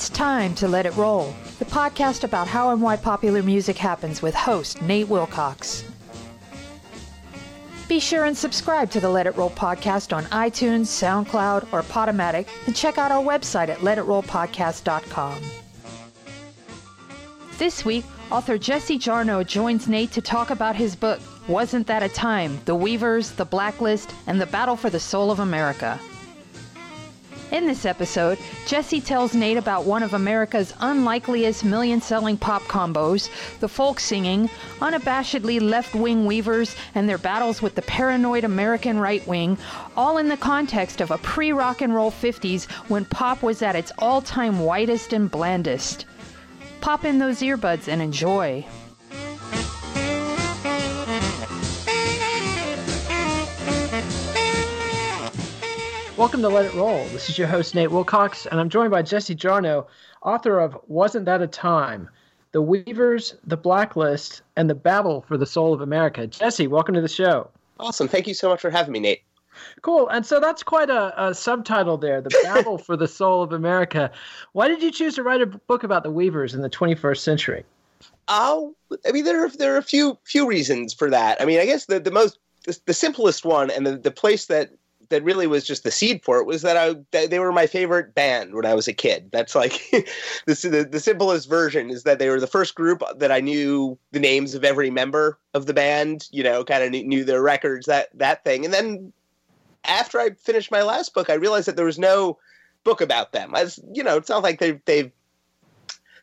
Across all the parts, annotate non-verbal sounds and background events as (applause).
It's time to Let It Roll, the podcast about how and why popular music happens with host Nate Wilcox. Be sure and subscribe to the Let It Roll podcast on iTunes, SoundCloud, or Podomatic, and check out our website at letitrollpodcast.com. This week, author Jesse Jarnow joins Nate to talk about his book, Wasn't That a Time? The Weavers, The Blacklist, and the Battle for the Soul of America. In this episode, Jesse tells Nate about one of America's unlikeliest million selling pop combos, the folk singing, unabashedly left wing weavers, and their battles with the paranoid American right wing, all in the context of a pre rock and roll 50s when pop was at its all time whitest and blandest. Pop in those earbuds and enjoy. Welcome to Let It Roll. This is your host, Nate Wilcox, and I'm joined by Jesse Jarnow, author of Wasn't That a Time? The Weavers, The Blacklist, and the Battle for the Soul of America. Jesse, welcome to the show. Awesome. Thank you so much for having me, Nate. Cool. And so that's quite a, a subtitle there The Battle (laughs) for the Soul of America. Why did you choose to write a book about the Weavers in the 21st century? Oh, I mean, there are, there are a few few reasons for that. I mean, I guess the, the most the, the simplest one and the, the place that that really was just the seed for it was that I that they were my favorite band when I was a kid. That's like (laughs) the, the the simplest version is that they were the first group that I knew the names of every member of the band. You know, kind of knew their records, that that thing. And then after I finished my last book, I realized that there was no book about them. As you know, it's not like they've they've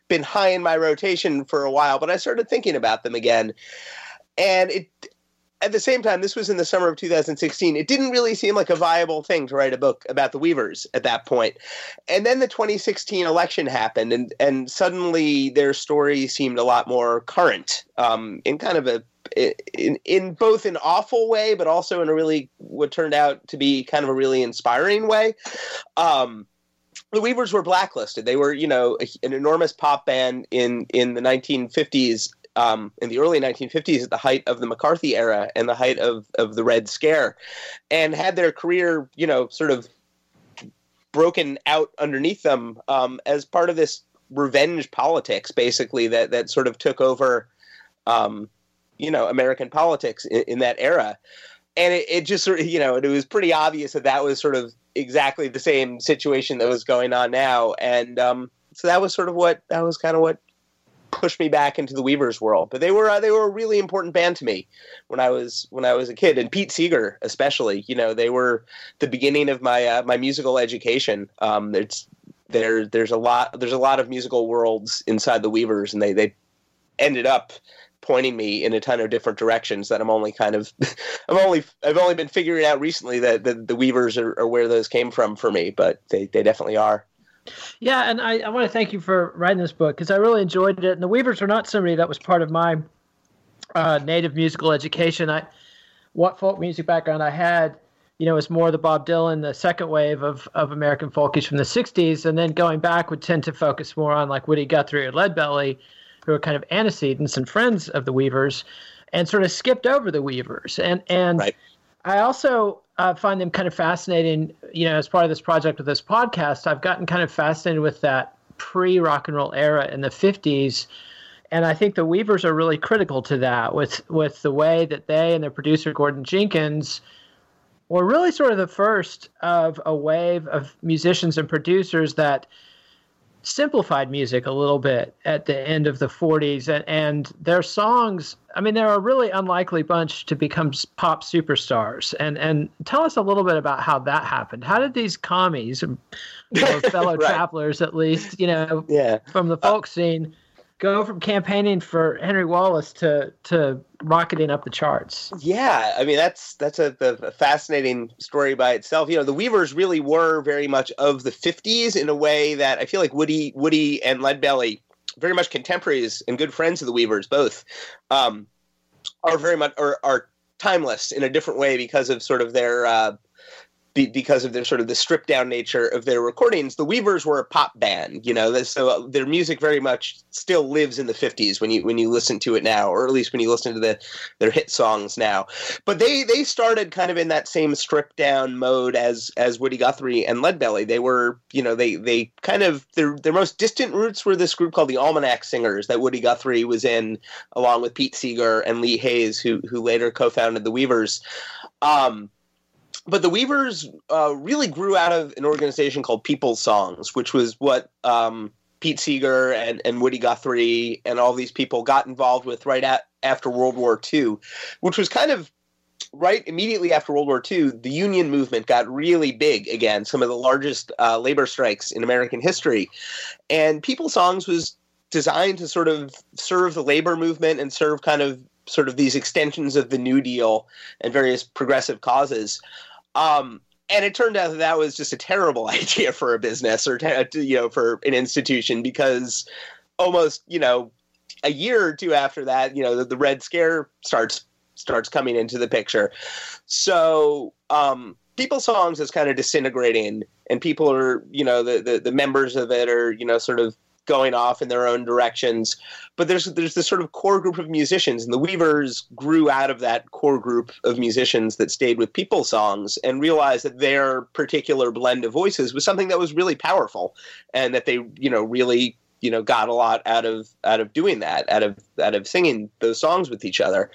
been high in my rotation for a while, but I started thinking about them again, and it at the same time, this was in the summer of 2016. It didn't really seem like a viable thing to write a book about the Weavers at that point. And then the 2016 election happened, and and suddenly their story seemed a lot more current, um, in kind of a in in both an awful way, but also in a really what turned out to be kind of a really inspiring way. Um, the Weavers were blacklisted. They were, you know, an enormous pop band in in the 1950s um, in the early 1950s at the height of the McCarthy era and the height of, of the Red Scare, and had their career, you know, sort of broken out underneath them um, as part of this revenge politics, basically that that sort of took over, um, you know, American politics in, in that era, and it, it, just sort of, you know, it was pretty obvious that that was sort of exactly the same situation that was going on now, and um, so that was sort of what that was kind of what pushed me back into the Weavers world. But they were uh, they were a really important band to me when I was when I was a kid, and Pete Seeger especially. You know, they were the beginning of my uh, my musical education. Um, there's there there's a lot there's a lot of musical worlds inside the Weavers, and they they ended up pointing me in a ton of different directions that I'm only kind of (laughs) I'm only I've only been figuring out recently that the, the Weavers are, are where those came from for me, but they they definitely are. Yeah, and I, I want to thank you for writing this book because I really enjoyed it. And the Weavers are not somebody that was part of my uh, native musical education. I what folk music background I had, you know, was more the Bob Dylan, the second wave of of American folkies from the '60s, and then going back would tend to focus more on like Woody Guthrie or Leadbelly, who are kind of antecedents and friends of the Weavers, and sort of skipped over the Weavers. And and right. I also uh, find them kind of fascinating. You know, as part of this project with this podcast, I've gotten kind of fascinated with that pre rock and roll era in the 50s. And I think the Weavers are really critical to that with, with the way that they and their producer, Gordon Jenkins, were really sort of the first of a wave of musicians and producers that simplified music a little bit at the end of the 40s and, and their songs i mean they're a really unlikely bunch to become pop superstars and and tell us a little bit about how that happened how did these commies (laughs) fellow right. travelers at least you know yeah. from the uh, folk scene go from campaigning for Henry Wallace to to rocketing up the charts. Yeah, I mean that's that's a, a, fascinating story by itself. You know, the Weavers really were very much of the '50s in a way that I feel like Woody Woody and Leadbelly, very much contemporaries and good friends of the Weavers, both, um, are very much are, are timeless in a different way because of sort of their. Uh, be, because of their sort of the stripped down nature of their recordings. The Weavers were a pop band, you know, so their music very much still lives in the 50s when you when you listen to it now, or at least when you listen to the their hit songs now. But they they started kind of in that same stripped down mode as as Woody Guthrie and Leadbelly. They were, you know, they they kind of their their most distant roots were this group called the Almanac Singers that Woody Guthrie was in, along with Pete Seeger and Lee Hays, who who later co-founded the Weavers. Um, but the Weavers uh, really grew out of an organization called People's Songs, which was what um, Pete Seeger and, and Woody Guthrie and all these people got involved with right at, after World War II, which was kind of right immediately after World War II. The union movement got really big again, some of the largest uh, labor strikes in American history. And People's Songs was designed to sort of serve the labor movement and serve kind of sort of these extensions of the New Deal and various progressive causes. Um, and it turned out that that was just a terrible (laughs) idea for a business or to, you know for an institution because almost you know a year or two after that you know the, the red scare starts starts coming into the picture. So um people's songs is kind of disintegrating and people are you know the, the the members of it are you know sort of going off in their own directions. But there's there's this sort of core group of musicians, and the Weavers grew out of that core group of musicians that stayed with people songs and realized that their particular blend of voices was something that was really powerful, and that they you know really you know got a lot out of out of doing that, out of out of singing those songs with each other,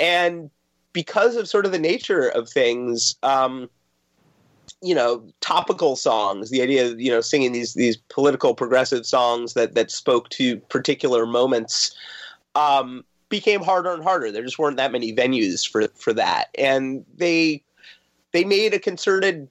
and because of sort of the nature of things. Um, you know topical songs the idea of you know singing these these political progressive songs that that spoke to particular moments um, became harder and harder. There just weren't that many venues for for that. And they they made a concerted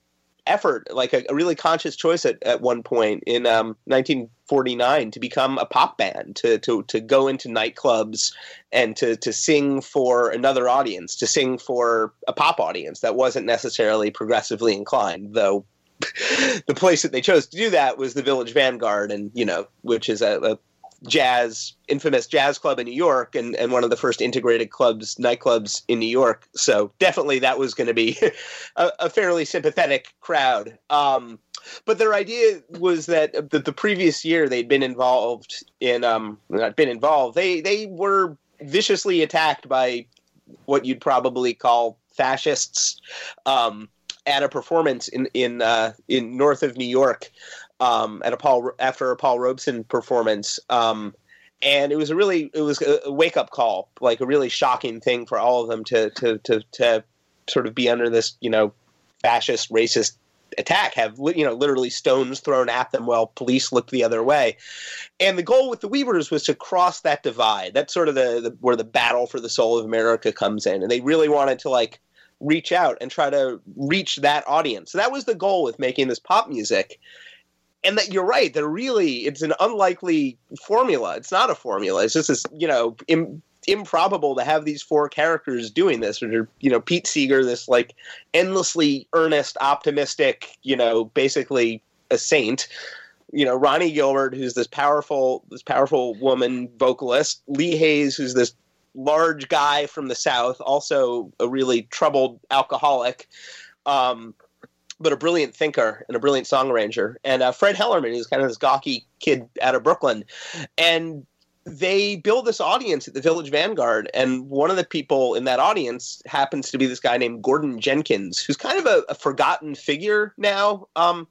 effort, like a, a, really conscious choice at, at one point in um, 1949 to become a pop band, to, to, to go into nightclubs and to, to sing for another audience, to sing for a pop audience that wasn't necessarily progressively inclined, though (laughs) the place that they chose to do that was the Village Vanguard, and you know, which is a, a jazz, infamous jazz club in New York, and, and one of the first integrated clubs, nightclubs in New York. So definitely that was going to be (laughs) a, a, fairly sympathetic crowd. Um, but their idea was that the, the previous year they'd been involved in, um, not been involved. They they were viciously attacked by what you'd probably call fascists um, at a performance in in uh, in north of New York um, at a Paul after a Paul Robeson performance. Um, and it was a really it was a, wake up call, like a really shocking thing for all of them to to to to sort of be under this you know fascist racist attack have you know literally stones thrown at them while police looked the other way. And the goal with the weavers was to cross that divide. That's sort of the, the, where the battle for the soul of america comes in. And they really wanted to like reach out and try to reach that audience. So that was the goal with making this pop music and that you're right. That really, it's an unlikely formula. It's not a formula. It's just this, you know, Im- improbable to have these four characters doing this. Or you know, Pete Seeger, this like endlessly earnest, optimistic, you know, basically a saint. You know, Ronnie Gilbert, who's this powerful, this powerful woman vocalist. Lee Hays who's this large guy from the South, also a really troubled alcoholic. Um, but a brilliant thinker and a brilliant song arranger. And uh, Fred Hellerman is kind of this gawky kid out of Brooklyn. And they build this audience at the Village Vanguard, and one of the people in that audience happens to be this guy named Gordon Jenkins, who's kind of a, a forgotten figure now um,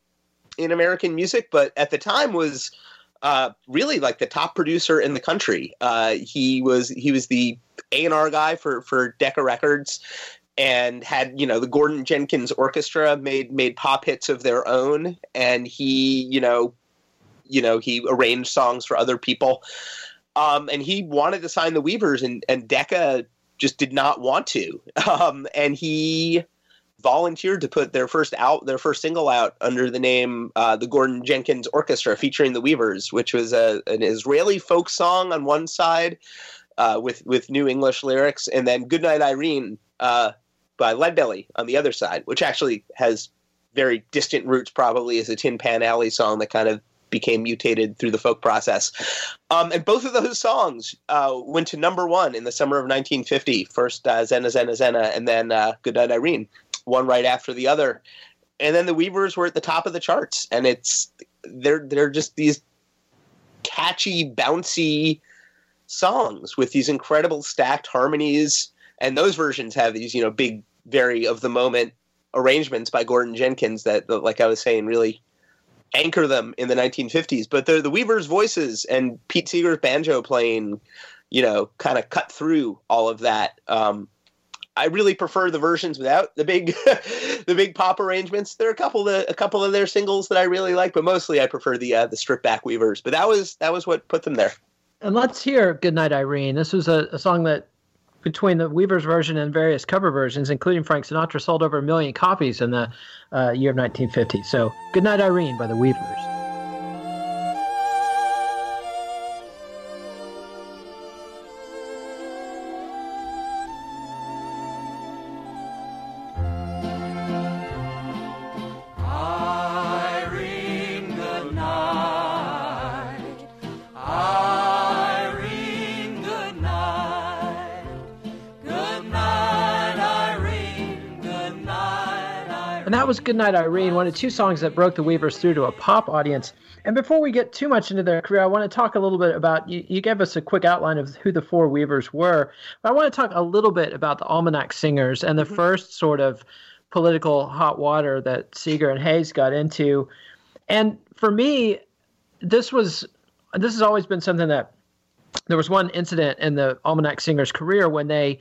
in American music, but at the time was uh, really like the top producer in the country. Uh, he was he was the A and R guy for for Decca Records and had you know the Gordon Jenkins Orchestra made made pop hits of their own, and he you know you know he arranged songs for other people, um, and he wanted to sign the Weavers, and and Decca just did not want to, (laughs) um, and he volunteered to put their first out their first single out under the name uh, the Gordon Jenkins Orchestra featuring the Weavers, which was a, an Israeli folk song on one side. Uh, with with new English lyrics, and then "Goodnight Irene" uh, by Leadbelly on the other side, which actually has very distant roots, probably as a Tin Pan Alley song that kind of became mutated through the folk process. Um, and both of those songs uh, went to number one in the summer of 1950. First uh, Tzena Tzena Tzena, and then uh, Goodnight Irene, one right after the other. and then the Weavers were at the top of the charts, and it's they're they're just these catchy, bouncy songs with these incredible stacked harmonies, and those versions have these you know big, very of the moment arrangements by Gordon Jenkins that, like I was saying, really anchor them in the 1950s. But the the Weavers' voices and Pete Seeger's banjo playing, you know, kind of cut through all of that. Um, I really prefer the versions without the big, (laughs) the big pop arrangements. There are a couple of a couple of their singles that I really like, but mostly I prefer the uh, the stripped back Weavers. But that was that was what put them there. And let's hear "Goodnight Irene." This was a, a song that, between the Weavers version and various cover versions, including Frank Sinatra, sold over a million copies in the uh, year of 1950. So, "Goodnight Irene" by the Weavers. Goodnight Irene, one of two songs that broke the Weavers through to a pop audience. And before we get too much into their career, I want to talk a little bit about you, you gave us a quick outline of who the four Weavers were. But I want to talk a little bit about the Almanac Singers and the mm-hmm. first sort of political hot water that Seeger and Hays got into. And for me, this was this has always been something that there was one incident in the Almanac Singers' career when they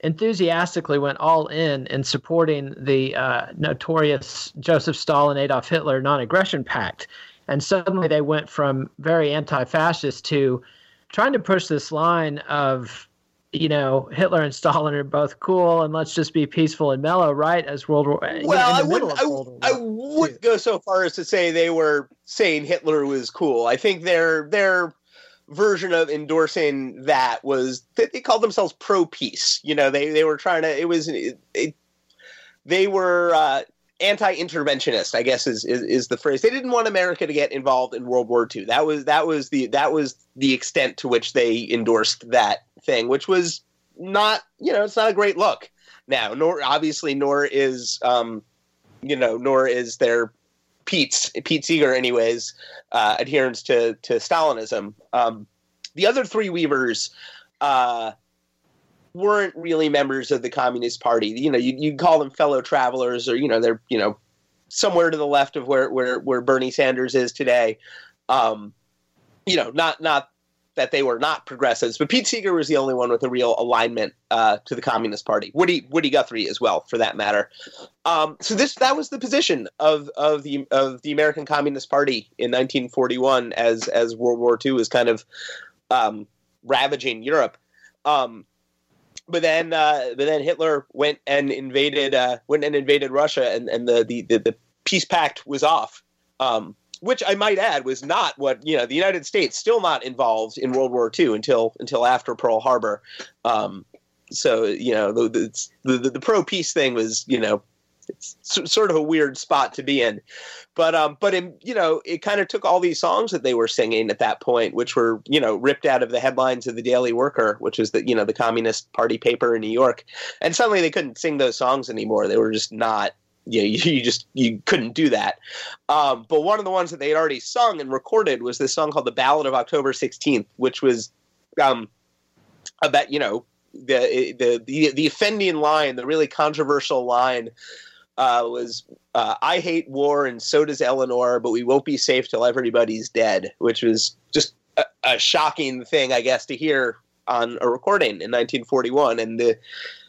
enthusiastically went all in in supporting the uh, notorious Joseph Stalin Adolf Hitler non-aggression pact, and suddenly they went from very anti-fascist to trying to push this line of you know Hitler and Stalin are both cool and let's just be peaceful and mellow, right? As World War Well, I wouldn't. I, War I II. would go so far as to say they were saying Hitler was cool. I think their their version of endorsing that was that they called themselves pro peace. You know, they they were trying to. It was it, it, they were uh, anti-interventionist. I guess is, is is the phrase. They didn't want America to get involved in World War II. That was that was the that was the extent to which they endorsed that thing, which was not you know it's not a great look now. Nor obviously nor is um, you know nor is their Pete's Pete Seeger anyways uh, adherence to to Stalinism. Um, the other three Weavers uh, weren't really members of the Communist Party. You know, you you call them fellow travelers, or you know, they're you know somewhere to the left of where where where Bernie Sanders is today. Um, you know, not not that they were not progressives, but Pete Seeger was the only one with a real alignment uh, to the Communist Party. Woody Woody Guthrie as well, for that matter. Um, so this that was the position of of the of the American Communist Party in 1941 as as World War II was kind of um, ravaging Europe. Um, but then uh, but then Hitler went and invaded uh, went and invaded Russia, and and the the the, the peace pact was off. Um, which I might add was not what you know the United States still not involved in World War II until until after Pearl Harbor. Um, so you know the the, the, the pro peace thing was you know it's sort of a weird spot to be in, but um but in, you know it kind of took all these songs that they were singing at that point, which were you know ripped out of the headlines of the Daily Worker, which is the you know the Communist Party paper in New York, and suddenly they couldn't sing those songs anymore. They were just not (laughs) you, know, you, just you couldn't do that. Um, but one of the ones that they had already sung and recorded was this song called "The Ballad of October 16th," which was um, about you know the the the, the offending line, the really controversial line. Uh, was uh, I hate war and so does Eleanor, but we won't be safe till everybody's dead, which was just a, a shocking thing, I guess, to hear on a recording in 1941. And the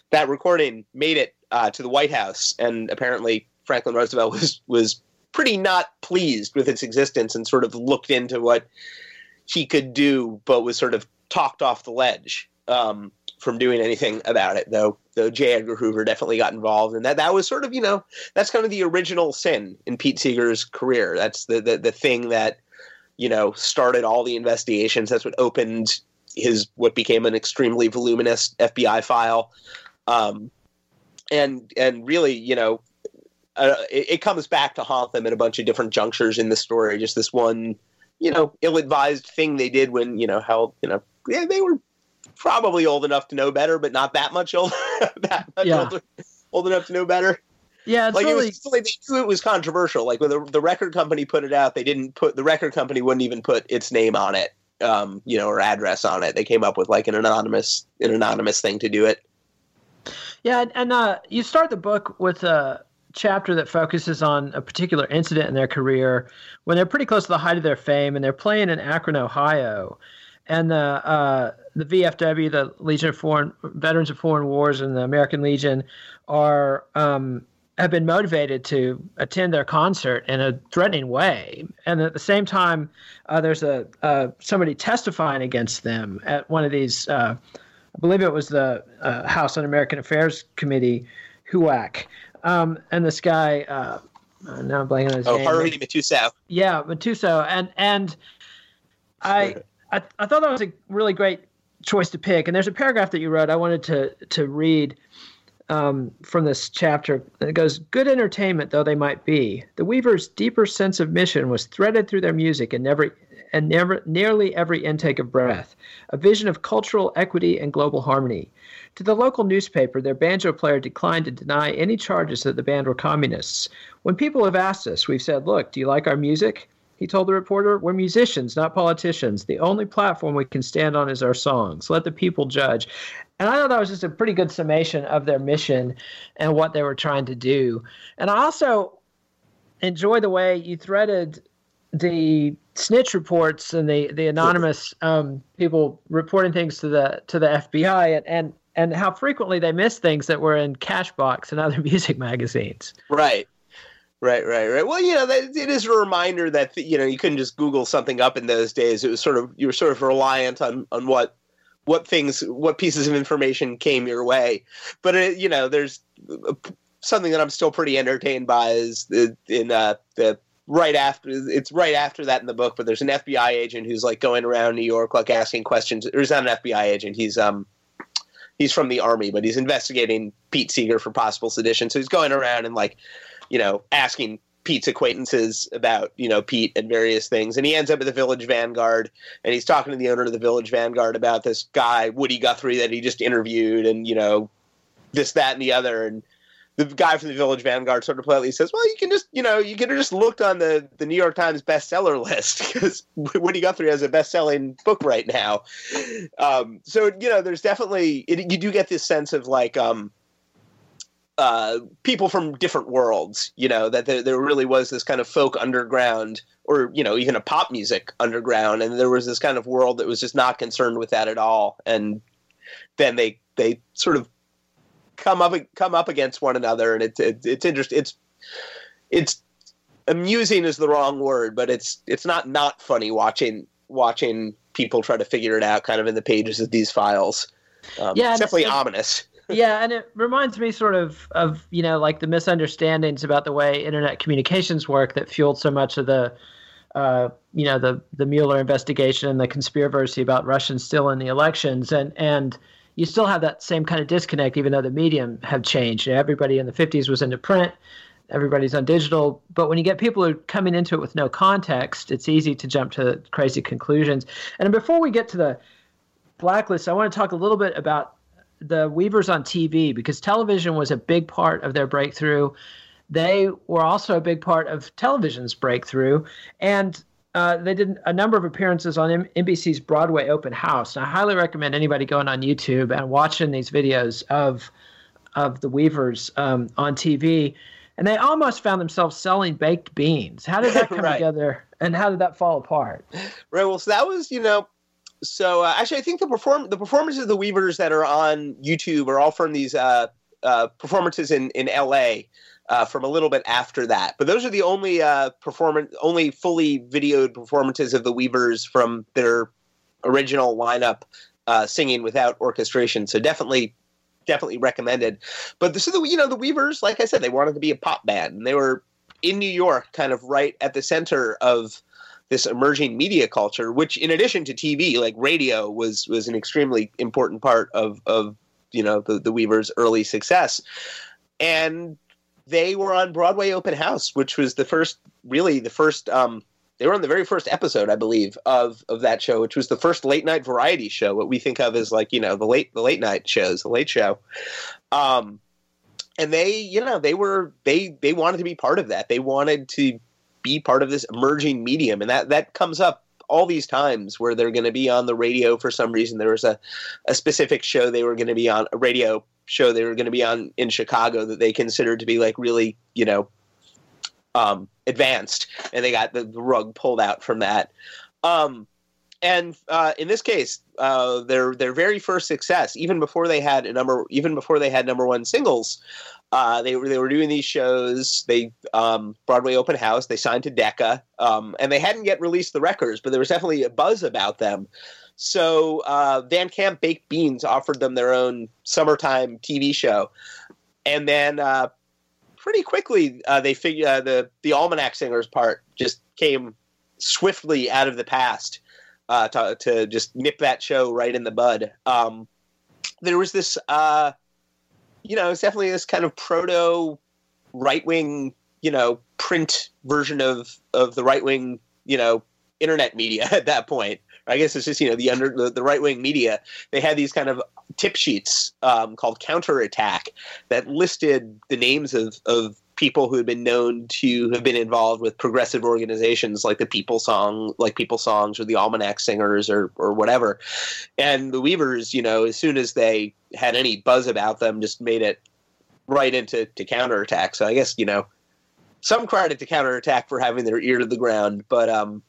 that recording made it uh, to the White House, and apparently Franklin Roosevelt (laughs) was was pretty not pleased with its existence, and sort of looked into what he could do, but was sort of talked off the ledge um, from doing anything about it. Though, though J. Edgar Hoover definitely got involved, and that that was sort of you know that's kind of the original sin in Pete Seeger's career. That's the the, the thing that you know started all the investigations. That's what opened his what became an extremely voluminous FBI file. Um, and and really, you know, uh, it, it, comes back to haunt them at a bunch of different junctures in the story. Just this one, you know, ill-advised thing they did when you know how you know yeah they were probably old enough to know better, but not that much older, (laughs) that much Yeah. older, old enough to know better. Yeah, it's like really it was like they knew it was controversial. Like when the, the record company put it out, they didn't put the record company wouldn't even put its name on it, um, you know, or address on it. They came up with like an anonymous an anonymous thing to do it. Yeah, and- uh, you start the book with a chapter that focuses on a particular incident in their career when they're pretty close to the height of their fame, and they're playing in Akron, Ohio, and the uh, the VFW, the Legion of Foreign Veterans of Foreign Wars, and the American Legion are um, have been motivated to attend their concert in a threatening way, and at the same time, uh, there's a uh, somebody testifying against them at one of these. Uh, I believe it was the uh, House on American Affairs Committee, HUAC. Um, and this guy, uh, uh, now I'm blanking on his name. Oh, name. Harvey Matusow. Yeah, Matusow. And and I, I I thought that was a really great choice to pick. And there's a paragraph that you wrote I wanted to to read um, from this chapter. And it goes, "Good entertainment though they might be, the Weavers' deeper sense of mission was threaded through their music and never." And never, nearly every intake of breath, a vision of cultural equity and global harmony. To the local newspaper, their banjo player declined to deny any charges that the band were communists. When people have asked us, we've said, Look, do you like our music? He told the reporter, We're musicians, not politicians. The only platform we can stand on is our songs. Let the people judge. And I thought that was just a pretty good summation of their mission and what they were trying to do. And I also enjoy the way you threaded the snitch reports and the the anonymous um, people reporting things to the to the FBI and, and and how frequently they missed things that were in Cashbox and other (laughs) music magazines. Right. Right, right, right. Well, you know, that, it is a reminder that you know you couldn't just Google something up in those days. It was sort of you were sort of reliant on on what what things what pieces of information came your way. But it, you know, there's uh, something that I'm still pretty entertained by is the, in uh, the right after it's right after that in the book. But there's an FBI agent who's like going around New York, like asking questions. Or he's not an FBI agent. He's um he's from the army, but he's investigating Pete Seeger for possible sedition. So he's going around and like, you know, asking Pete's acquaintances about, you know, Pete and various things. And he ends up at the Village Vanguard and he's talking to the owner of the Village Vanguard about this guy, Woody Guthrie, that he just interviewed and, you know, this, that, and the other. And the guy from the Village Vanguard sort of politely says, "Well, you can just, you know, you could have just looked on the the New York Times bestseller list because Woody Guthrie has a best-selling book right now." Um, so you know, there's definitely it, you do get this sense of like um, uh, people from different worlds. You know that there, there really was this kind of folk underground, or you know, even a pop music underground, and there was this kind of world that was just not concerned with that at all, and then they they sort of come up come up against one another, and it's it, it's interesting. It's it's amusing is the wrong word, but it's it's not not funny watching watching people try to figure it out, kind of in the pages of these files. Um, Yeah, it's definitely ominous. (laughs) yeah, and it reminds me sort of of you know like the misunderstandings about the way internet communications work that fueled so much of the uh, you know the the Mueller investigation and the conspiracy about Russians still in the elections, and and you still have that same kind of disconnect, even though the medium have changed. You know, everybody in the '50s was into print, everybody's on digital, but when you get people who are coming into it with no context, it's easy to jump to crazy conclusions. And before we get to the blacklist, I want to talk a little bit about the Weavers on TV because television was a big part of their breakthrough. They were also a big part of television's breakthrough, and uh, they did a number of appearances on M- NBC's Broadway Open House. And I highly recommend anybody going on YouTube and watching these videos of of the Weavers um, on TV. And they almost found themselves selling baked beans. How did that (laughs) come Right. together, and how did that fall apart? Right. Well, so that was you know. So uh, actually, I think the perform the performances of the Weavers that are on YouTube are all from these uh, uh, performances in in L.A. Uh, from a little bit after that, but those are the only uh, performance, only fully videoed performances of the Weavers from their original lineup, uh, singing without orchestration. So definitely, definitely recommended. But this is the you know the Weavers, like I said, they wanted to be a pop band, and they were in New York, kind of right at the center of this emerging media culture, which in addition to TV, like radio was was an extremely important part of of you know the, the Weavers' early success. And they were on Broadway Open House, which was the first really the first um they were on the very first episode, I believe, of of that show, which was the first late night variety show, what we think of as like, you know, the late the late night shows, the late show. Um and they you know they were they they wanted to be part of that. They wanted to be part of this emerging medium. And that that comes up all these times where they're going to be on the radio for some reason. There was a, a specific show they were going to be on a radio show they were going to be on in chicago that they considered to be like really you know um, advanced and they got the, the rug pulled out from that um, and uh, in this case, uh, their their very first success, even before they had a number, even before they had number one singles, uh, they were they were doing these shows. They um, Broadway open house. They signed to Decca, um, and they hadn't yet released the records, but there was definitely a buzz about them. So uh, Van Camp Baked Beans offered them their own summertime TV show, and then uh, pretty quickly uh, they figure uh, the the Almanac Singers part just came swiftly out of the past uh, to, to just nip that show right in the bud. Um, there was this, uh, you know, it's definitely this kind of proto right wing, you know, print version of of the right wing, you know, internet media (laughs) at that point. I guess it's just you know the under the, the right wing media. They had these kind of tip sheets um, called counterattack that listed the names of of people who had been known to have been involved with progressive organizations like the People Song, like People Songs, or the Almanac Singers, or or whatever. And the Weavers, you know, as soon as they had any buzz about them, just made it right into to counterattack. So I guess you know some credit to counterattack for having their ear to the ground, but um,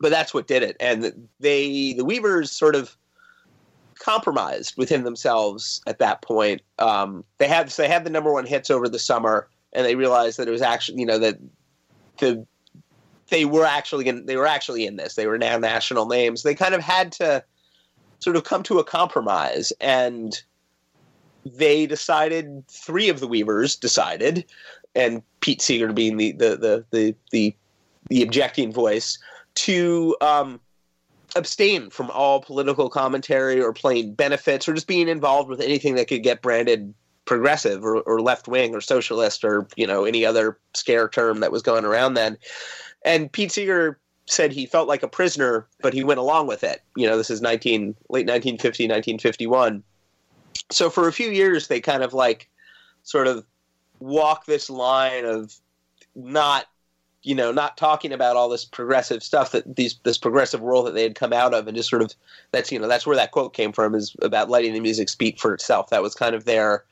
but that's what did it. And they the Weavers sort of compromised within themselves at that point. Um, they had they had the number one hits over the summer and they realized that it was actually you know that the they were actually in they were actually in this they were now national names they kind of had to sort of come to a compromise and they decided three of the weavers decided and pete seeger being the the the the the, the objecting voice to um, abstain from all political commentary or playing benefits or just being involved with anything that could get branded progressive or, or left wing or socialist or you know any other scare term that was going around then. And Pete Seeger said he felt like a prisoner, but he went along with it. You know, this is 19 late 1950, 1951. So for a few years, they kind of like sort of walk this line of not you know not talking about all this progressive stuff that these this progressive world that they had come out of and just sort of that's you know that's where that quote came from is about letting the music speak for itself. That was kind of their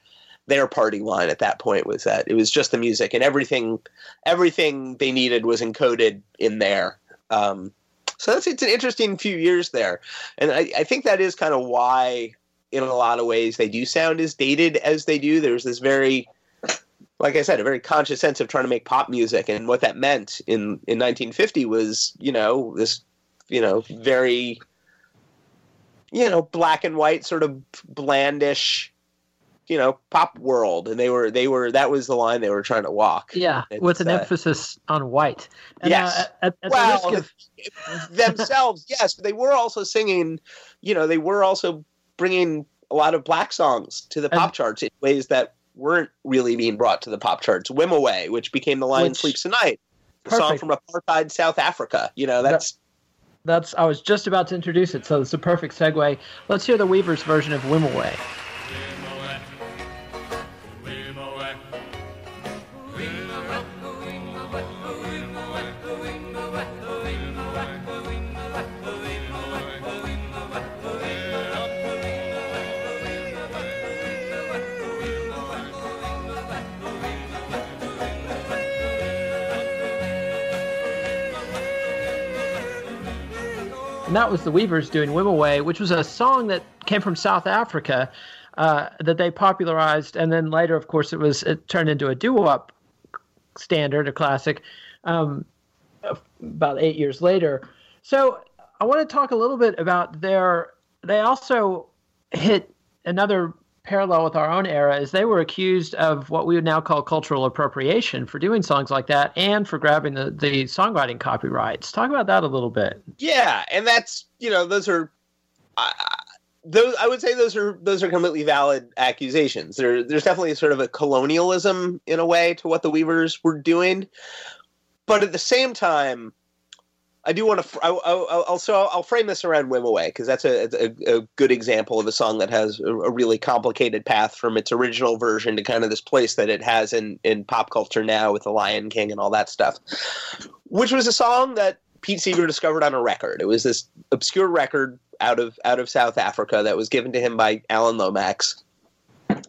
their party line at that point was that it was just the music and everything everything they needed was encoded in there. Um, so that's it's an interesting few years there. And I, I think that is kind of why in a lot of ways they do sound as dated as they do. There's this very like I said, a very conscious sense of trying to make pop music, and what that meant in in 1950 was, you know, this, you know, very, you know, black and white, sort of blandish, you know, pop world, and they were they were that was the line they were trying to walk. Yeah, It's, with an uh, emphasis on white. And, Yes. uh, at, at Well, the risk of (laughs) themselves, yes, but they were also singing, you know, they were also bringing a lot of black songs to the pop And- charts in ways that weren't really being brought to the pop charts. "Wimoweh," which became "The Lion Which- Sleeps Tonight," the song from apartheid South Africa. You know, that's That's I was just about to introduce it, so it's a perfect segue. Let's hear the Weavers version of "Wimoweh." And that was the Weavers doing "Wimoweh," which was a song that came from South Africa uh, that they popularized, and then later, of course, it was it turned into a doo-wop standard, a classic, um, about eight years later. So I want to talk a little bit about their. They also hit another parallel with our own era is they were accused of what we would now call cultural appropriation for doing songs like that and for grabbing the, the songwriting copyrights. Talk about that a little bit. yeah, and that's you know those are. Uh, those I would say those are those are completely valid accusations. There, there's definitely sort of a colonialism in a way to what the Weavers were doing, but at the same time, I do want to. I, I, I'll so I'll frame this around "Wimoweh" because that's a, a, a good example of a song that has a, a really complicated path from its original version to kind of this place that it has in in pop culture now with the Lion King and all that stuff. Which was a song that Pete Seeger discovered on a record. It was this obscure record out of out of South Africa that was given to him by Alan Lomax,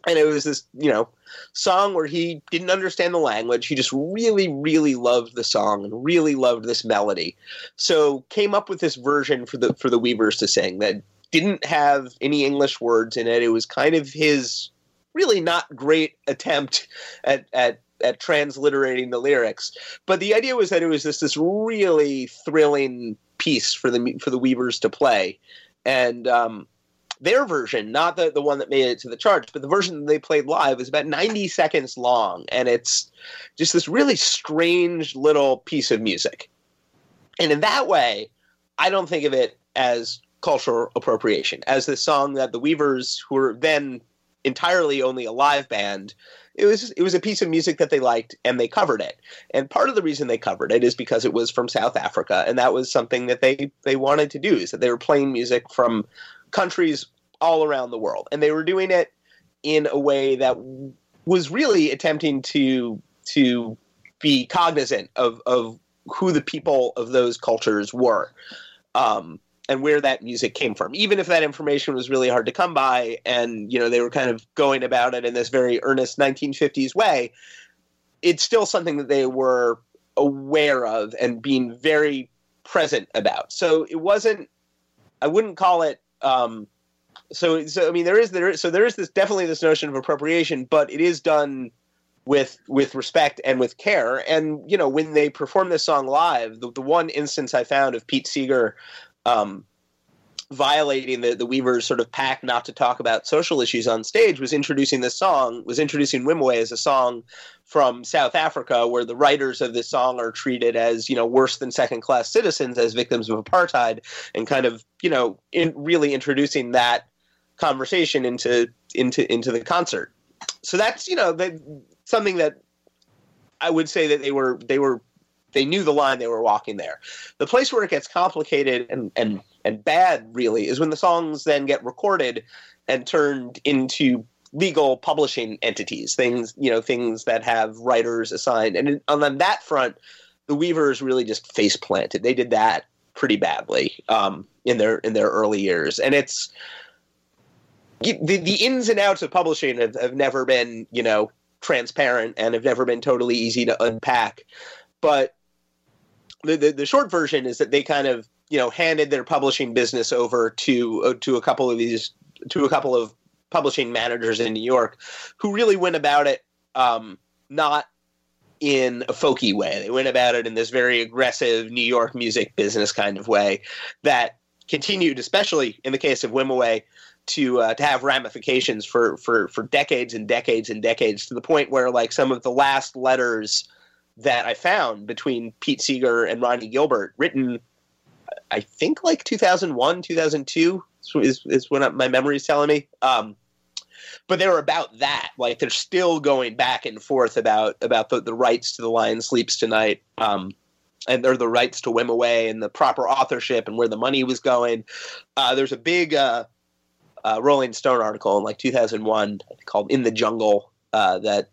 and it was this you know song where he didn't understand the language. He just really, really loved the song and really loved this melody. So came up with this version for the for the Weavers to sing that didn't have any English words in it. It was kind of his really not great attempt at at at transliterating the lyrics. But the idea was that it was this this really thrilling piece for the for the Weavers to play. And um, their version, not the, the one that made it to the charts, but the version they played live is about 90 seconds long. And it's just this really strange little piece of music. And in that way, I don't think of it as cultural appropriation, as the song that the Weavers, who were then entirely only a live band, it was it was a piece of music that they liked and they covered it. And part of the reason they covered it is because it was from South Africa and that was something that they they wanted to do is that they were playing music from countries all around the world, and they were doing it in a way that was really attempting to to be cognizant of of who the people of those cultures were. Um, and where that music came from, even if that information was really hard to come by, and you know they were kind of going about it in this very earnest 1950s way, it's still something that they were aware of and being very present about. So it wasn't, I wouldn't call it um, so so I mean there is there is, so there is this definitely this notion of appropriation, but it is done with with respect and with care. And you know when they perform this song live, the, the one instance I found of Pete Seeger um, violating the, the Weavers' sort of pact not to talk about social issues on stage was introducing this song, was introducing Wimoweh as a song from South Africa, where the writers of this song are treated as, you know, worse than second class citizens, as victims of apartheid, and kind of, you know, in really introducing that conversation into into into the concert. So that's you know that something that I would say that they were they were they knew the line they were walking there. The place where it gets complicated and and and bad really is when the songs then get recorded and turned into legal publishing entities, things you know things that have writers assigned. And on that front, the Weavers really just face planted. They did that pretty badly um, in their in their early years, and it's the, the ins and outs of publishing have, have never been, you know, transparent and have never been totally easy to unpack. But the, the, the short version is that they kind of, you know, handed their publishing business over to uh, to a couple of these to a couple of publishing managers in New York, who really went about it um, not in a folky way. They went about it in this very aggressive New York music business kind of way that continued, especially in the case of Wimoweh, to uh, to have ramifications for for for decades and decades and decades to the point where like some of the last letters that I found between Pete Seeger and Ronnie Gilbert written I think like 2001 2002 is is when my memory is telling me um, but they were about that like they're still going back and forth about about the, the rights to the lion sleeps tonight um, and they're the rights to Wimoweh and the proper authorship and where the money was going. Uh, there's a big uh, uh, Rolling Stone article in like 2001 called "In the Jungle" uh, that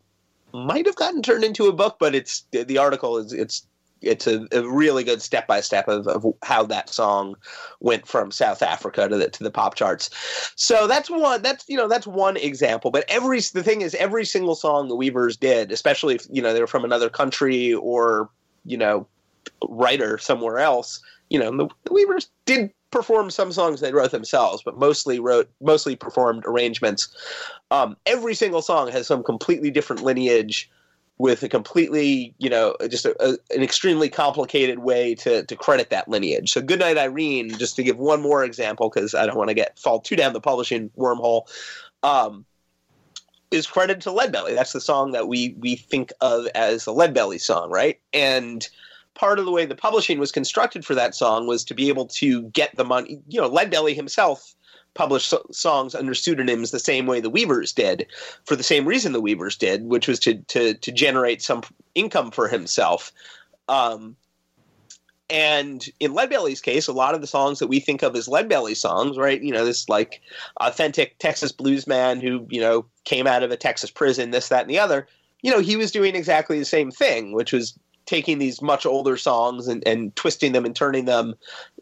might have gotten turned into a book, but it's the article is it's it's a, a really good step by step of, how that song went from South Africa to the to the pop charts. So that's one that's you know that's one example. But every the thing is every single song the Weavers did, especially if you know they're from another country or you know writer somewhere else, you know the, the Weavers did performed some songs they wrote themselves, but mostly wrote mostly performed arrangements. Um, every single song has some completely different lineage with a completely, you know, just a, a, an extremely complicated way to, to credit that lineage. So, Goodnight Irene, just to give one more example, because I don't want to get fall too down the publishing wormhole, um, is credited to Leadbelly. That's the song that we we think of as the Leadbelly song, right? And part of the way the publishing was constructed for that song was to be able to get the money. You know, Leadbelly himself published so- songs under pseudonyms the same way the Weavers did, for the same reason the Weavers did, which was to to to generate some income for himself. Um, and in Leadbelly's case, a lot of the songs that we think of as Leadbelly songs, right? You know, this like authentic Texas blues man who, you know, came out of a Texas prison, this, that, and the other. You know, he was doing exactly the same thing, which was taking these much older songs and, and twisting them and turning them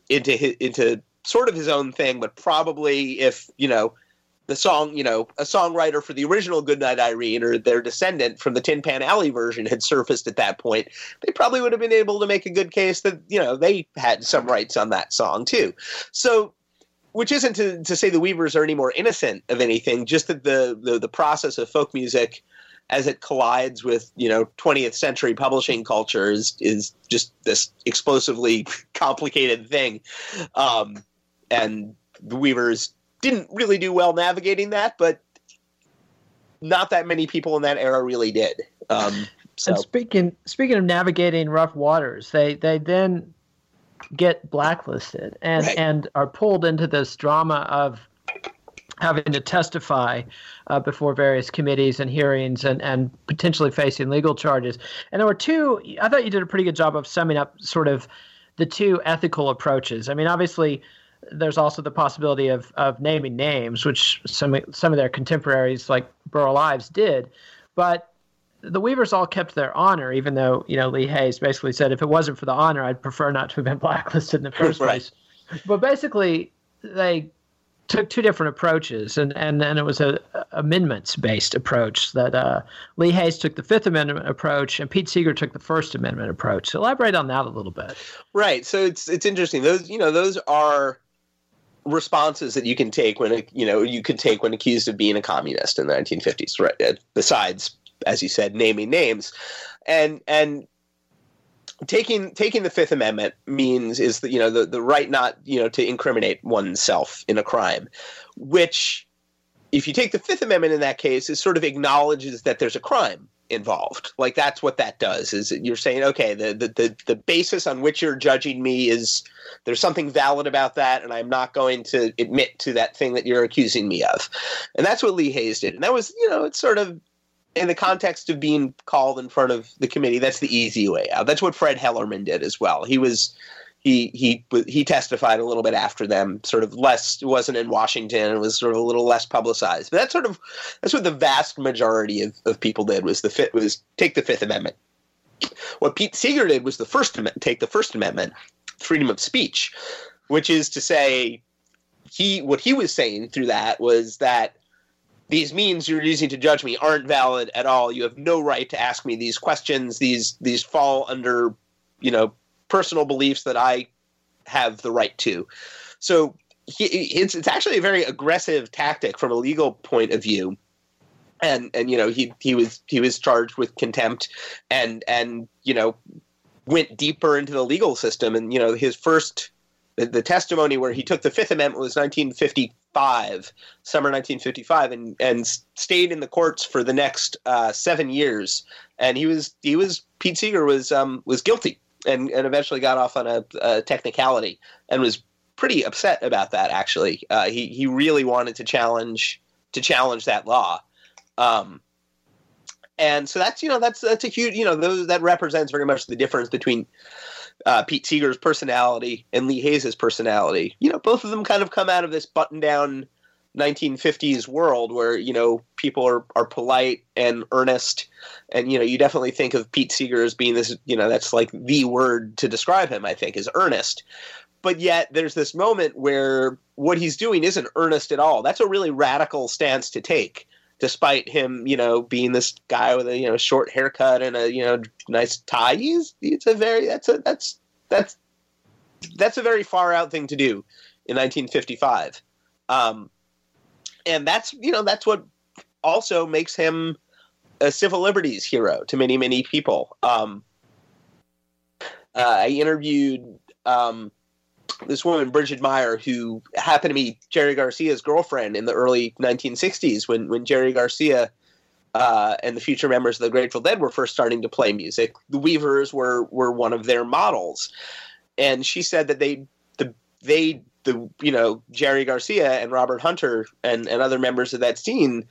into into sort of his own thing, but probably if, you know, the song, you know, a songwriter for the original Goodnight Irene or their descendant from the Tin Pan Alley version had surfaced at that point, they probably would have been able to make a good case that, you know, they had some rights on that song too. So, which isn't to, to say the Weavers are any more innocent of anything, just that the, the, the process of folk music as it collides with, you know, 20th century publishing culture is, is just this explosively (laughs) complicated thing. Um, and the Weavers didn't really do well navigating that, but not that many people in that era really did. Um, so And speaking speaking of navigating rough waters, they they then get blacklisted and Right. and are pulled into this drama of having to testify uh, before various committees and hearings and, and potentially facing legal charges. And there were two, I thought you did a pretty good job of summing up sort of the two ethical approaches. I mean, obviously, there's also the possibility of, of naming names, which some, some of their contemporaries like Burl Ives did. But the Weavers all kept their honor, even though, you know, Lee Hays basically said, if it wasn't for the honor, I'd prefer not to have been (laughs) blacklisted in the first Right. place. But basically, they took two different approaches, and and, and it was a, a amendments based approach that uh, Lee Hays took the Fifth Amendment approach, and Pete Seeger took the First Amendment approach. So elaborate on that a little bit. Right. So it's it's interesting. Those you know those are responses that you can take when you know you could take when accused of being a communist in the 1950s. Right. Besides, as you said, naming names, and and taking taking the Fifth Amendment means is that you know the the right not you know to incriminate oneself in a crime, which if you take the Fifth Amendment in that case, it sort of acknowledges that there's a crime involved. Like that's what that does. Is you're saying, okay, the, the the the basis on which you're judging me is there's something valid about that, and I'm not going to admit to that thing that you're accusing me of. And that's what Lee Hays did. And that was, you know, it's sort of in the context of being called in front of the committee. That's the easy way out. That's what Fred Hellerman did as well. He was he he he testified a little bit after them, sort of less. It wasn't in Washington. It was sort of a little less publicized. But that's sort of that's what the vast majority of, of people did was the fit was take the Fifth Amendment. What Pete Seeger did was the First take the First Amendment, freedom of speech, which is to say, he what he was saying through that was that these means you're using to judge me aren't valid at all. You have no right to ask me these questions. These these fall under, you know, personal beliefs that I have the right to. So he, it's it's actually a very aggressive tactic from a legal point of view. And and you know he he was he was charged with contempt, and and you know went deeper into the legal system. And you know his first the, the testimony where he took the Fifth Amendment was 1955, summer 1955, and and stayed in the courts for the next uh, seven years. And he was he was Pete Seeger was um, was guilty, and and eventually got off on a, a technicality, and was pretty upset about that. Actually, uh, he he really wanted to challenge to challenge that law. Um, and so that's you know that's that's a huge you know those that represents very much the difference between uh, Pete Seeger's personality and Lee Hays's personality. You know, both of them kind of come out of this button-down 1950s world where you know people are are polite and earnest, and you know you definitely think of Pete Seeger as being this you know that's like the word to describe him. I think is earnest. But yet, there's this moment where what he's doing isn't earnest at all. That's a really radical stance to take despite him, you know, being this guy with a you know short haircut and a you know nice tie. He's it's a very that's a that's that's that's a very far out thing to do in 1955, um, and that's you know that's what also makes him a civil liberties hero to many many people. Um, uh, I interviewed. Um, this woman, Brigid Meier, who happened to be Jerry Garcia's girlfriend in the early 1960s when, when Jerry Garcia uh, and the future members of the Grateful Dead were first starting to play music. The Weavers were were one of their models, and she said that they the they the you know Jerry Garcia and Robert Hunter and, and other members of that scene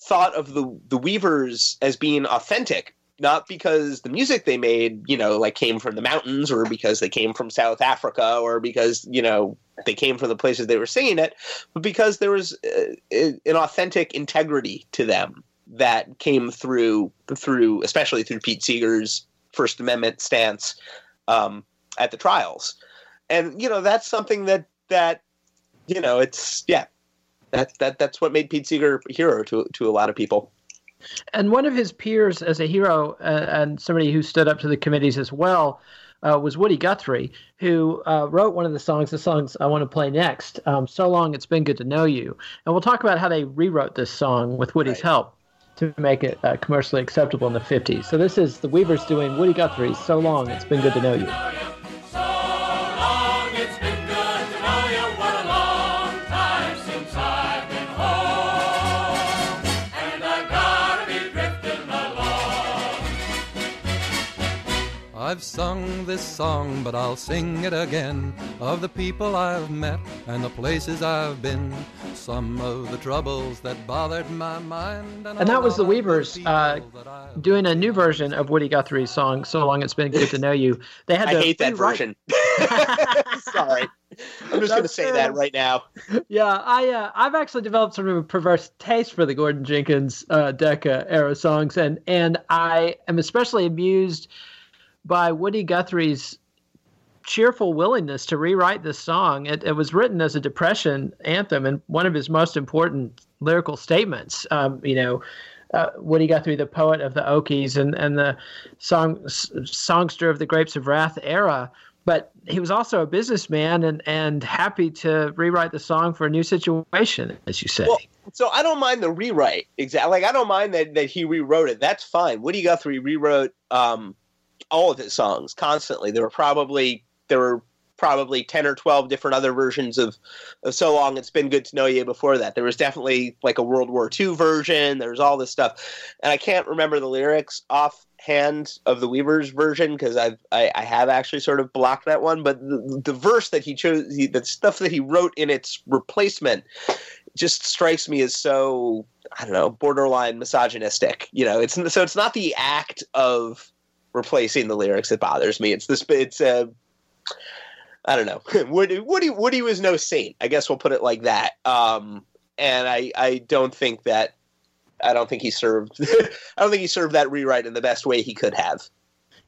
thought of the the Weavers as being authentic not because the music they made, you know, like came from the mountains or because they came from South Africa or because, you know, they came from the places they were singing it, but because there was uh, an authentic integrity to them that came through through especially through Pete Seeger's First Amendment stance um, at the trials, and you know that's something that that you know it's yeah that that that's what made Pete Seeger a hero to to a lot of people. And one of his peers as a hero uh, and somebody who stood up to the committees as well uh, was Woody Guthrie, who uh, wrote one of the songs, the songs I want to play next, um, So Long It's Been Good to Know You. And we'll talk about how they rewrote this song with Woody's Right. help to make it uh, commercially acceptable in the 50s. So this is the Weavers doing Woody Guthrie's So Long It's Been Good to Know You. I've sung this song, but I'll sing it again of the people I've met and the places I've been. Some of the troubles that bothered my mind. And that was the Weavers uh, doing doing a new version of Woody Guthrie's song "So Long It's Been Good to Know You." They had I to hate that rewrite- version. (laughs) Sorry, I'm just going to say fair. that right now. Yeah, I uh, I've actually developed sort of a perverse taste for the Gordon Jenkins uh, Decca era songs, and and I am especially amused by Woody Guthrie's cheerful willingness to rewrite this song. It, it was written as a depression anthem, and one of his most important lyrical statements. Um, you know. Uh, Woody Guthrie, the poet of the Okies and, and the song songster of the Grapes of Wrath era, but he was also a businessman and, and happy to rewrite the song for a new situation, as you say. Well, so I don't mind the rewrite. Exactly. Like I don't mind that that he rewrote it. That's fine. Woody Guthrie rewrote um, all of his songs constantly. There were probably there were probably ten or twelve different other versions of, of "So Long It's Been Good to Know You" before that. There was definitely like a World War II version. There's all this stuff, and I can't remember the lyrics offhand of the Weavers version because I've I, I have actually sort of blocked that one. But the, the verse that he chose, he, the stuff that he wrote in its replacement just strikes me as so I don't know borderline misogynistic. You know, it's so it's not the act of replacing the lyrics that bothers me. It's this. It's uh, I don't know. (laughs) Woody, Woody Woody was no saint. I guess we'll put it like that. Um, and I I don't think that I don't think he served (laughs) I don't think he served that rewrite in the best way he could have.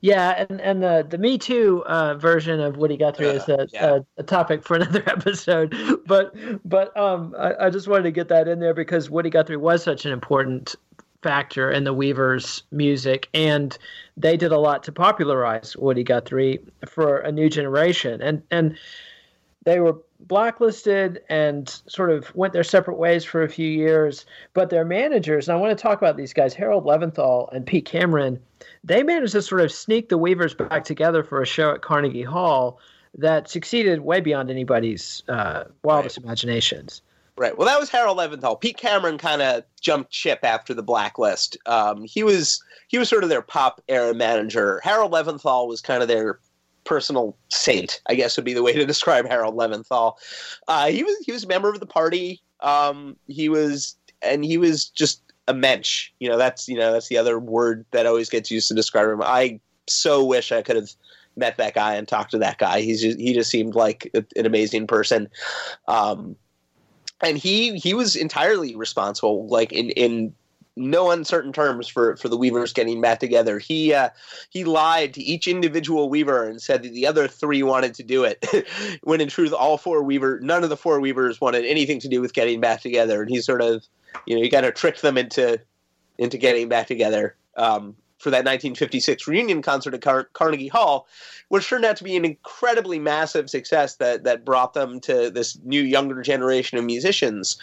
Yeah, and, and the the Me Too uh, version of Woody Guthrie is a, Uh, yeah. a, a topic for (laughs) another episode. But but um, I, I just wanted to get that in there because Woody Guthrie was such an important factor in the Weavers' music, and they did a lot to popularize Woody Guthrie for a new generation. And and they were blacklisted and sort of went their separate ways for a few years. But their managers, and I want to talk about these guys, Harold Leventhal and Pete Cameron, they managed to sort of sneak the Weavers back together for a show at Carnegie Hall that succeeded way beyond anybody's uh, wildest imaginations. Right. Well, that was Harold Leventhal. Pete Cameron kind of jumped ship after the blacklist. Um, he was he was sort of their pop era manager. Harold Leventhal was kind of their personal saint, I guess would be the way to (laughs) describe Harold Leventhal. Uh, he was he was a member of the party. Um, he was and he was just a mensch. You know, that's you know that's the other word that always gets used to describe him. I so wish I could have met that guy and talked to that guy. He's just, he just seemed like an amazing person. Um, and he he was entirely responsible, like in in no uncertain terms for for the Weavers getting back together. He uh, he lied to each individual Weaver and said that the other three wanted to do it, (laughs) when in truth all four Weaver none of the four Weavers wanted anything to do with getting back together. And he sort of you know he kind of tricked them into into getting back together. Um, for that 1956 reunion concert at Car- Carnegie Hall, which turned out to be an incredibly massive success that that brought them to this new younger generation of musicians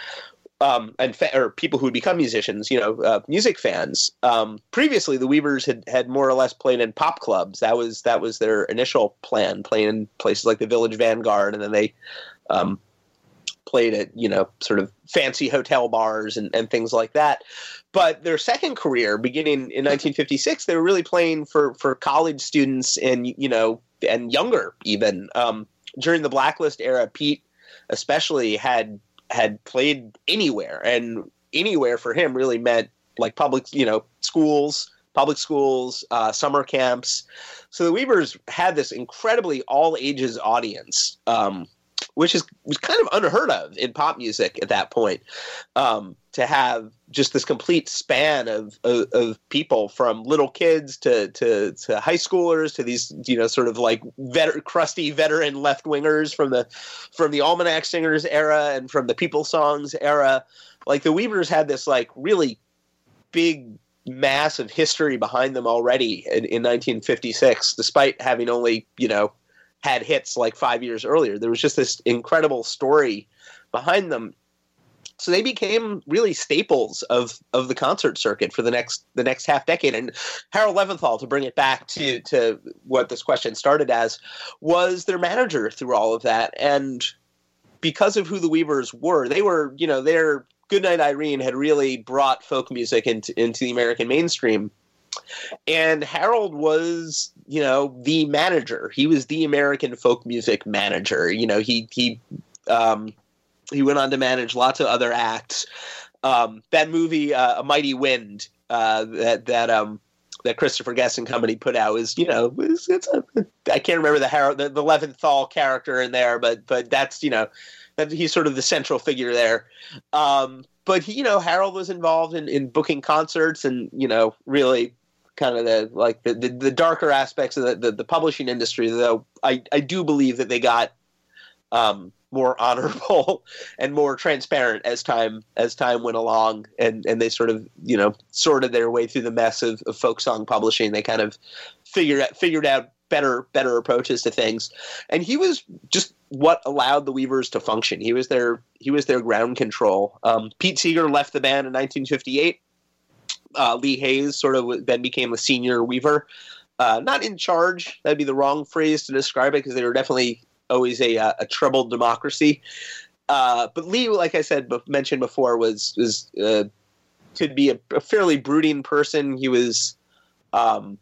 um, and fa- or people who would become musicians, you know, uh, music fans. Um, previously, the Weavers had, had more or less played in pop clubs. That was that was their initial plan, playing in places like the Village Vanguard, and then they um, played at you know sort of fancy hotel bars and, and things like that. But their second career, beginning in 1956, they were really playing for for college students and you know and younger even. Um, during the Blacklist era, Pete especially had had played anywhere, and anywhere for him really meant like public, you know, schools, public schools, uh, summer camps. So the Weavers had this incredibly all ages audience, um, which is was kind of unheard of in pop music at that point. Um, to have just this complete span of, of, of people from little kids to, to to high schoolers to these you know sort of like crusty veteran left wingers from the from the Almanac Singers era and from the People Songs era. Like the Weavers had this like really big mass of history behind them already in, in 1956, despite having only you know had hits like five years earlier. There was just this incredible story behind them. So they became really staples of, of the concert circuit for the next the next half decade. And Harold Leventhal, to bring it back to to what this question started as, was their manager through all of that. And because of who the Weavers were, they were you know their Goodnight Irene had really brought folk music into into the American mainstream. And Harold was, you know, the manager. He was the American folk music manager. You know, he he um, he went on to manage lots of other acts. Um, that movie, uh, A Mighty Wind, uh, that that um, that Christopher Guest and company put out is, you know, it's, it's a, I can't remember the Harold, the, the Leventhal character in there, but but that's you know, that he's sort of the central figure there. Um, but he, you know, Harold was involved in, in booking concerts and you know, really kind of the like the, the, the darker aspects of the, the, the publishing industry. Though I I do believe that they got um, more (laughs) honorable and more transparent as time as time went along and and they sort of you know sorted their way through the mess of, of folk song publishing. They kind of figured out figured out better better approaches to things. And he was just what allowed the weavers to function. He was their he was their ground control. Um, pete seeger left the band in 1958 uh, lee hays sort of then became a senior weaver uh, not in charge that'd be the wrong phrase to describe it because they were definitely always a, uh, a troubled democracy. Uh, but Lee, like I said, mentioned before, was was uh, could be a, a, fairly brooding person. He was um,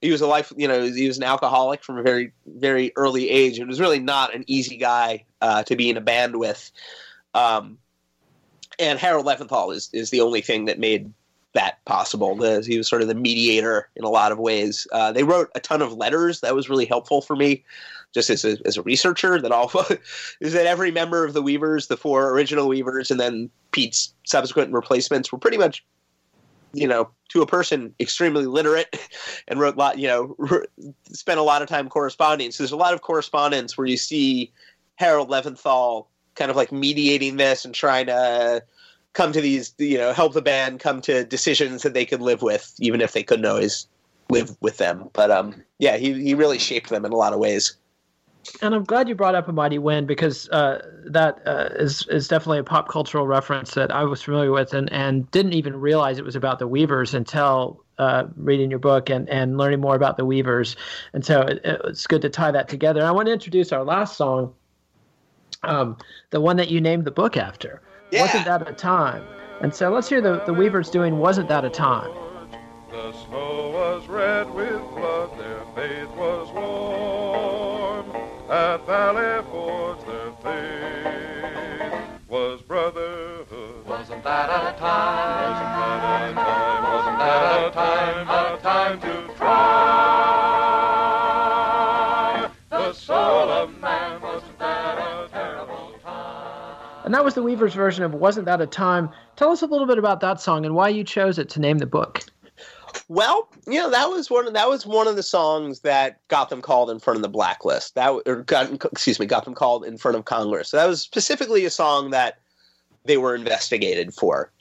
he was a life, you know, he was an alcoholic from a very very early age. It was really not an easy guy uh, to be in a band with. Um, and Harold Leventhal is is the only thing that made that possible. The, he was sort of the mediator in a lot of ways. Uh, they wrote a ton of letters. That was really helpful for me just as a, as a researcher that all (laughs) is that every member of the Weavers, the four original Weavers, and then Pete's subsequent replacements were pretty much, you know, to a person extremely literate (laughs) and wrote a lot, you know, (laughs) spent a lot of time corresponding. So there's a lot of correspondence where you see Harold Leventhal kind of like mediating this and trying to come to these, you know, help the band come to decisions that they could live with, even if they couldn't always live with them. But um, yeah, he he really shaped them in a lot of ways and I'm glad you brought up a mighty wind because uh, that uh, is is definitely a pop cultural reference that I was familiar with and, and didn't even realize it was about the Weavers until uh, reading your book and, and learning more about the Weavers. And so it, it's good to tie that together. And I want to introduce our last song, um, the one that you named the book after. Yeah. Wasn't that a time? And so let's hear the, the Weavers doing Wasn't That a Time? The snow was red with blood, their faith was warm. at Valley Forge their faith was brotherhood. Wasn't that a time? Wasn't that a time? Wasn't that a time? A time to And that was the Weavers' version of Wasn't That a Time? Tell us a little bit about that song and why you chose it to name the book. Well, you know that was one. That was one of the songs that got them called in front of the blacklist. That or got excuse me, got them called in front of Congress. So that was specifically a song that they were investigated for.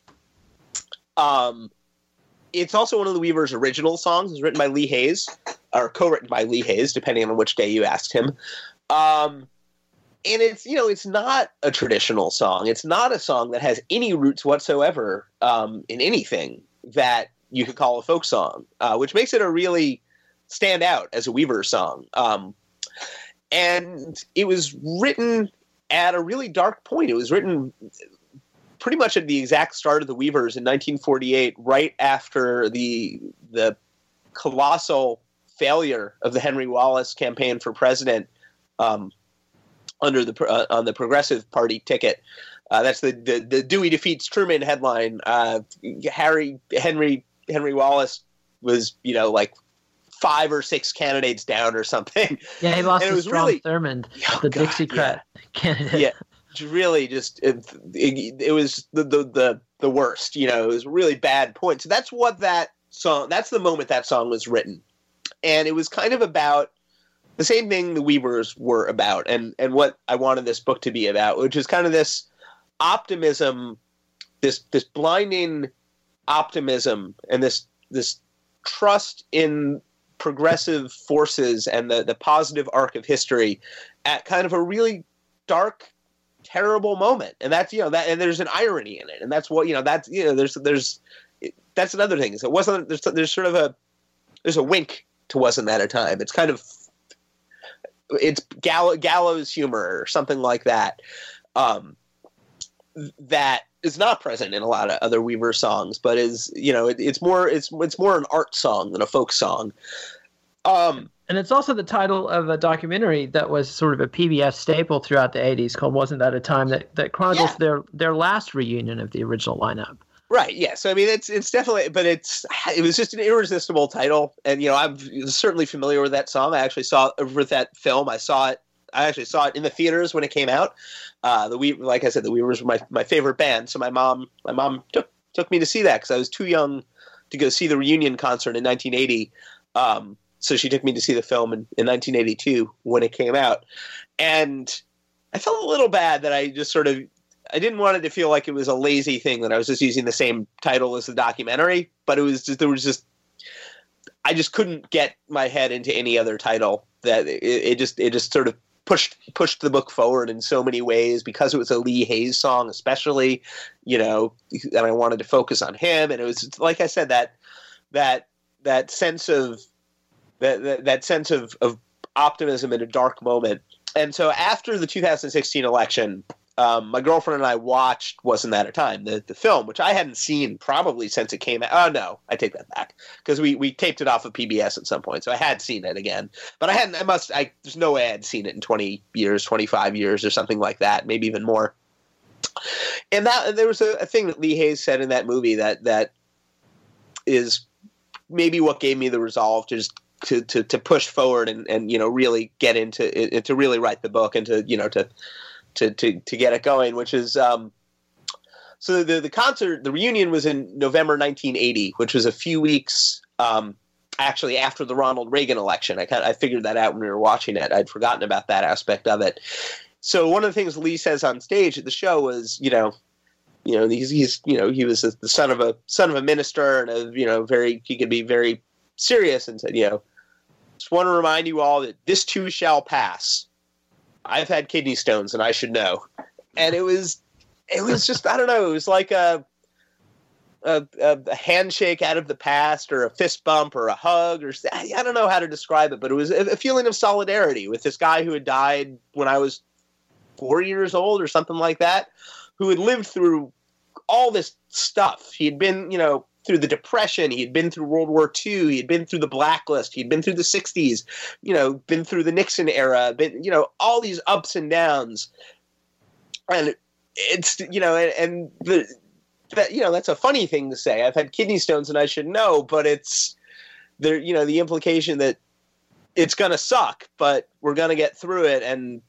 Um, it's also one of the Weavers' original songs. It was written by Lee Hays, or co-written by Lee Hays, depending on which day you asked him. Um, and it's you know it's not a traditional song. It's not a song that has any roots whatsoever um, in anything that you could call a folk song, uh, which makes it a really stand out as a Weaver song. Um, and it was written at a really dark point. It was written pretty much at the exact start of the Weavers in 1948, right after the the colossal failure of the Henry Wallace campaign for president um, under the uh, on the Progressive Party ticket. Uh, that's the, the, the Dewey defeats Truman headline. Uh, Harry Henry Henry Wallace was you know like five or six candidates down or something. (laughs) Yeah, he lost And it to was Strom really- Thurmond, (laughs) Oh, the God, Dixiecrat (laughs) candidate. yeah, really just it, it, it was the, the the the worst. You know, it was a really bad point. So that's what that song. That's the moment that song was written, and it was kind of about the same thing the Weavers were about, and and what I wanted this book to be about, which is kind of this optimism, this this blinding optimism, and this this trust in progressive forces and the the positive arc of history at kind of a really dark terrible moment. And that's you know that and there's an irony in it. And that's what you know that's you know there's there's that's another thing. Is it wasn't there's there's sort of a there's a wink to wasn't that a time. It's kind of it's gallows, gallows humor or something like that um that is not present in a lot of other Weaver songs but is you know it, it's more it's it's more an art song than a folk song um And it's also the title of a documentary that was sort of a PBS staple throughout the 80s called Wasn't That a Time that, that chronicles Yeah. their, their last reunion of the original lineup. Right. Yeah. So I mean, it's it's definitely, but it's it was just an irresistible title, and you know, I'm certainly familiar with that song. I actually saw with that film. I saw it. I actually saw it in the theaters when it came out. Uh, the we, like I said, the Weavers were my my favorite band. So my mom, my mom took took me to see that because I was too young to go see the reunion concert in 1980. Um, so she took me to see the film in, in 1982 when it came out, and I felt a little bad that I just sort of I didn't want it to feel like it was a lazy thing that I was just using the same title as the documentary, but it was just there was just I just couldn't get my head into any other title that it, it just it just sort of pushed pushed the book forward in so many ways because it was a Lee Hays song especially, you know, and I wanted to focus on him and it was like I said that that that sense of that that, that sense of of optimism in a dark moment. And so after the 2016 election, um, my girlfriend and I watched "Wasn't That a Time," the, the film, which I hadn't seen probably since it came out. Oh no, I take that back because we, we taped it off of PBS at some point, so I had seen it again. But I hadn't. I must. I there's no way I had seen it in 20 years, 25 years, or something like that, maybe even more. And that there was a, a thing that Lee Hays said in that movie that that is maybe what gave me the resolve to just to, to, to push forward and, and you know really get into it, to really write the book and to you know to to to, to get it going, which is um, so the the concert the reunion was in November 1980, which was a few weeks um, actually after the Ronald Reagan election. I kind I figured that out when we were watching it. I'd forgotten about that aspect of it. So one of the things Lee says on stage at the show was, you know, you know he's he's you know he was the son of a son of a minister and a you know very he could be very serious and said you know just want to remind you all that this too shall pass. I've had kidney stones and I should know. And it was it was just I don't know it was like a a, a, handshake out of the past or a fist bump or a hug or I don't know how to describe it but it was a, a feeling of solidarity with this guy who had died when I was 4 years old or something like that who had lived through all this stuff. He had been, you know, through the Depression. He had been through World War II. He had been through the Blacklist. He'd been through the 60s, you know, been through the Nixon era, been, you know, all these ups and downs. And it's, you know, and, and the, that, you know, that's a funny thing to say. I've had kidney stones and I should know, but it's there, you know, the implication that it's going to suck, but we're going to get through it. And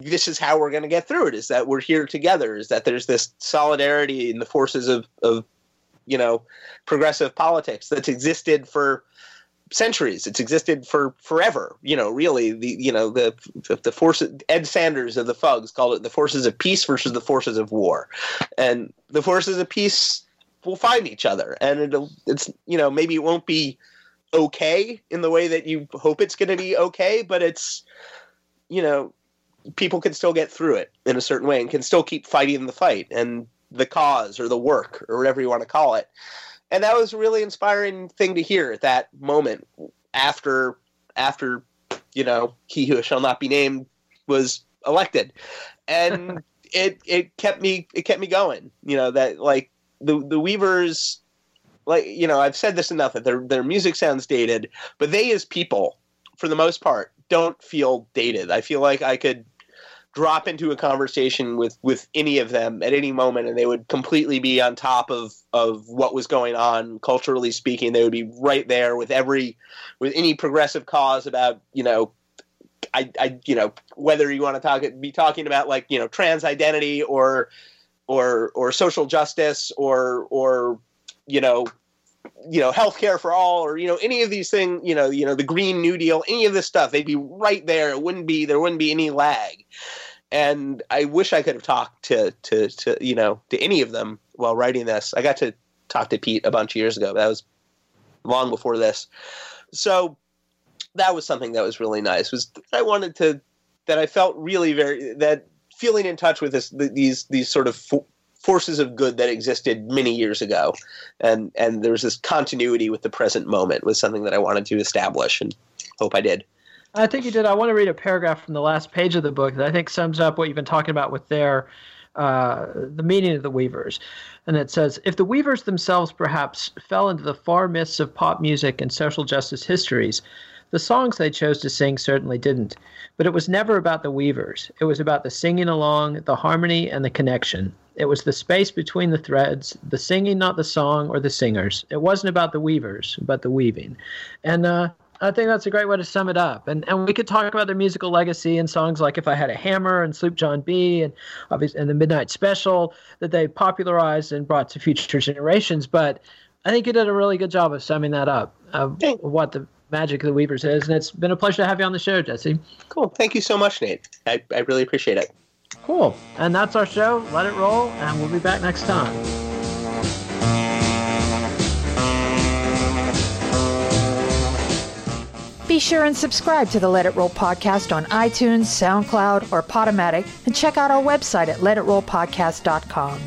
this is how we're going to get through it is that we're here together is that there's this solidarity in the forces of, of you know progressive politics that's existed for centuries. It's existed for forever you know really the you know the the forces ed sanders of the fugs called it the forces of peace versus the forces of war. And the forces of peace will find each other and it'll it's you know maybe it won't be okay in the way that you hope it's going to be okay but it's you know people can still get through it in a certain way and can still keep fighting the fight. And the cause or the work or whatever you want to call it. And that was a really inspiring thing to hear at that moment after after you know he who shall not be named was elected. And (laughs) it it kept me it kept me going. You know that like the the Weavers like you know I've said this enough that their their music sounds dated, but they as people for the most part don't feel dated. I feel like I could drop into a conversation with with any of them at any moment and they would completely be on top of of what was going on culturally speaking they would be right there with every with any progressive cause about you know I, I you know whether you want to talk be talking about like you know trans identity or or or social justice or or you know you know healthcare for all or you know any of these things you know you know the green new deal any of this stuff they'd be right there. It wouldn't be there wouldn't be any lag and i wish i could have talked to to to you know to any of them while writing this. I got to talk to pete a bunch of years ago that was long before this. So that was something that was really nice was that i wanted to that i felt really very that feeling in touch with this these these sort of fo- forces of good that existed many years ago. And and there was this continuity with the present moment was something that i wanted to establish and hope i did I think you did. I want to read a paragraph from the last page of the book that I think sums up what you've been talking about with their uh, the meaning of the Weavers. And it says, if the Weavers themselves perhaps fell into the far mists of pop music and social justice histories, the songs they chose to sing certainly didn't. But it was never about the Weavers. It was about the singing along, the harmony, and the connection. It was the space between the threads, the singing, not the song or the singers. It wasn't about the Weavers, but the weaving. And uh, I think that's a great way to sum it up. And and we could talk about their musical legacy and songs like "If I Had a Hammer" and "Sloop John B." and obviously and the Midnight Special that they popularized and brought to future generations. But I think you did a really good job of summing that up of Thank- what the magic of the Weavers is. And it's been a pleasure to have you on the show, Jesse. cool thank you so much nate i, I really appreciate it Cool. And that's our show. Let it roll, and we'll be back next time. Be sure and subscribe to the Let It Roll podcast on iTunes, SoundCloud, or Podomatic, and check out our website at letitrollpodcast.com.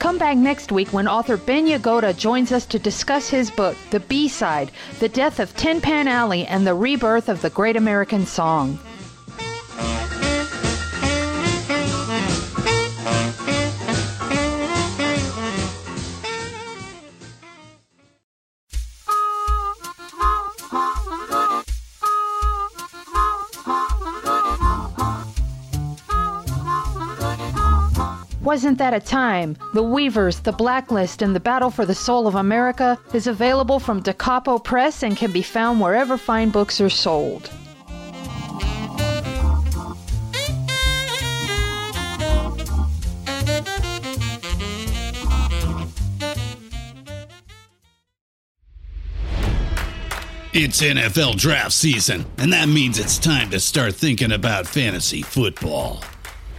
Come back next week when author Ben Yagoda joins us to discuss his book, The B Side The Death of Tin Pan Alley and the Rebirth of the Great American Song. Wasn't That a Time? The Weavers, The Blacklist, and The Battle for the Soul of America is available from Da Capo Press and can be found wherever fine books are sold. It's NFL draft season, and that means it's time to start thinking about fantasy football.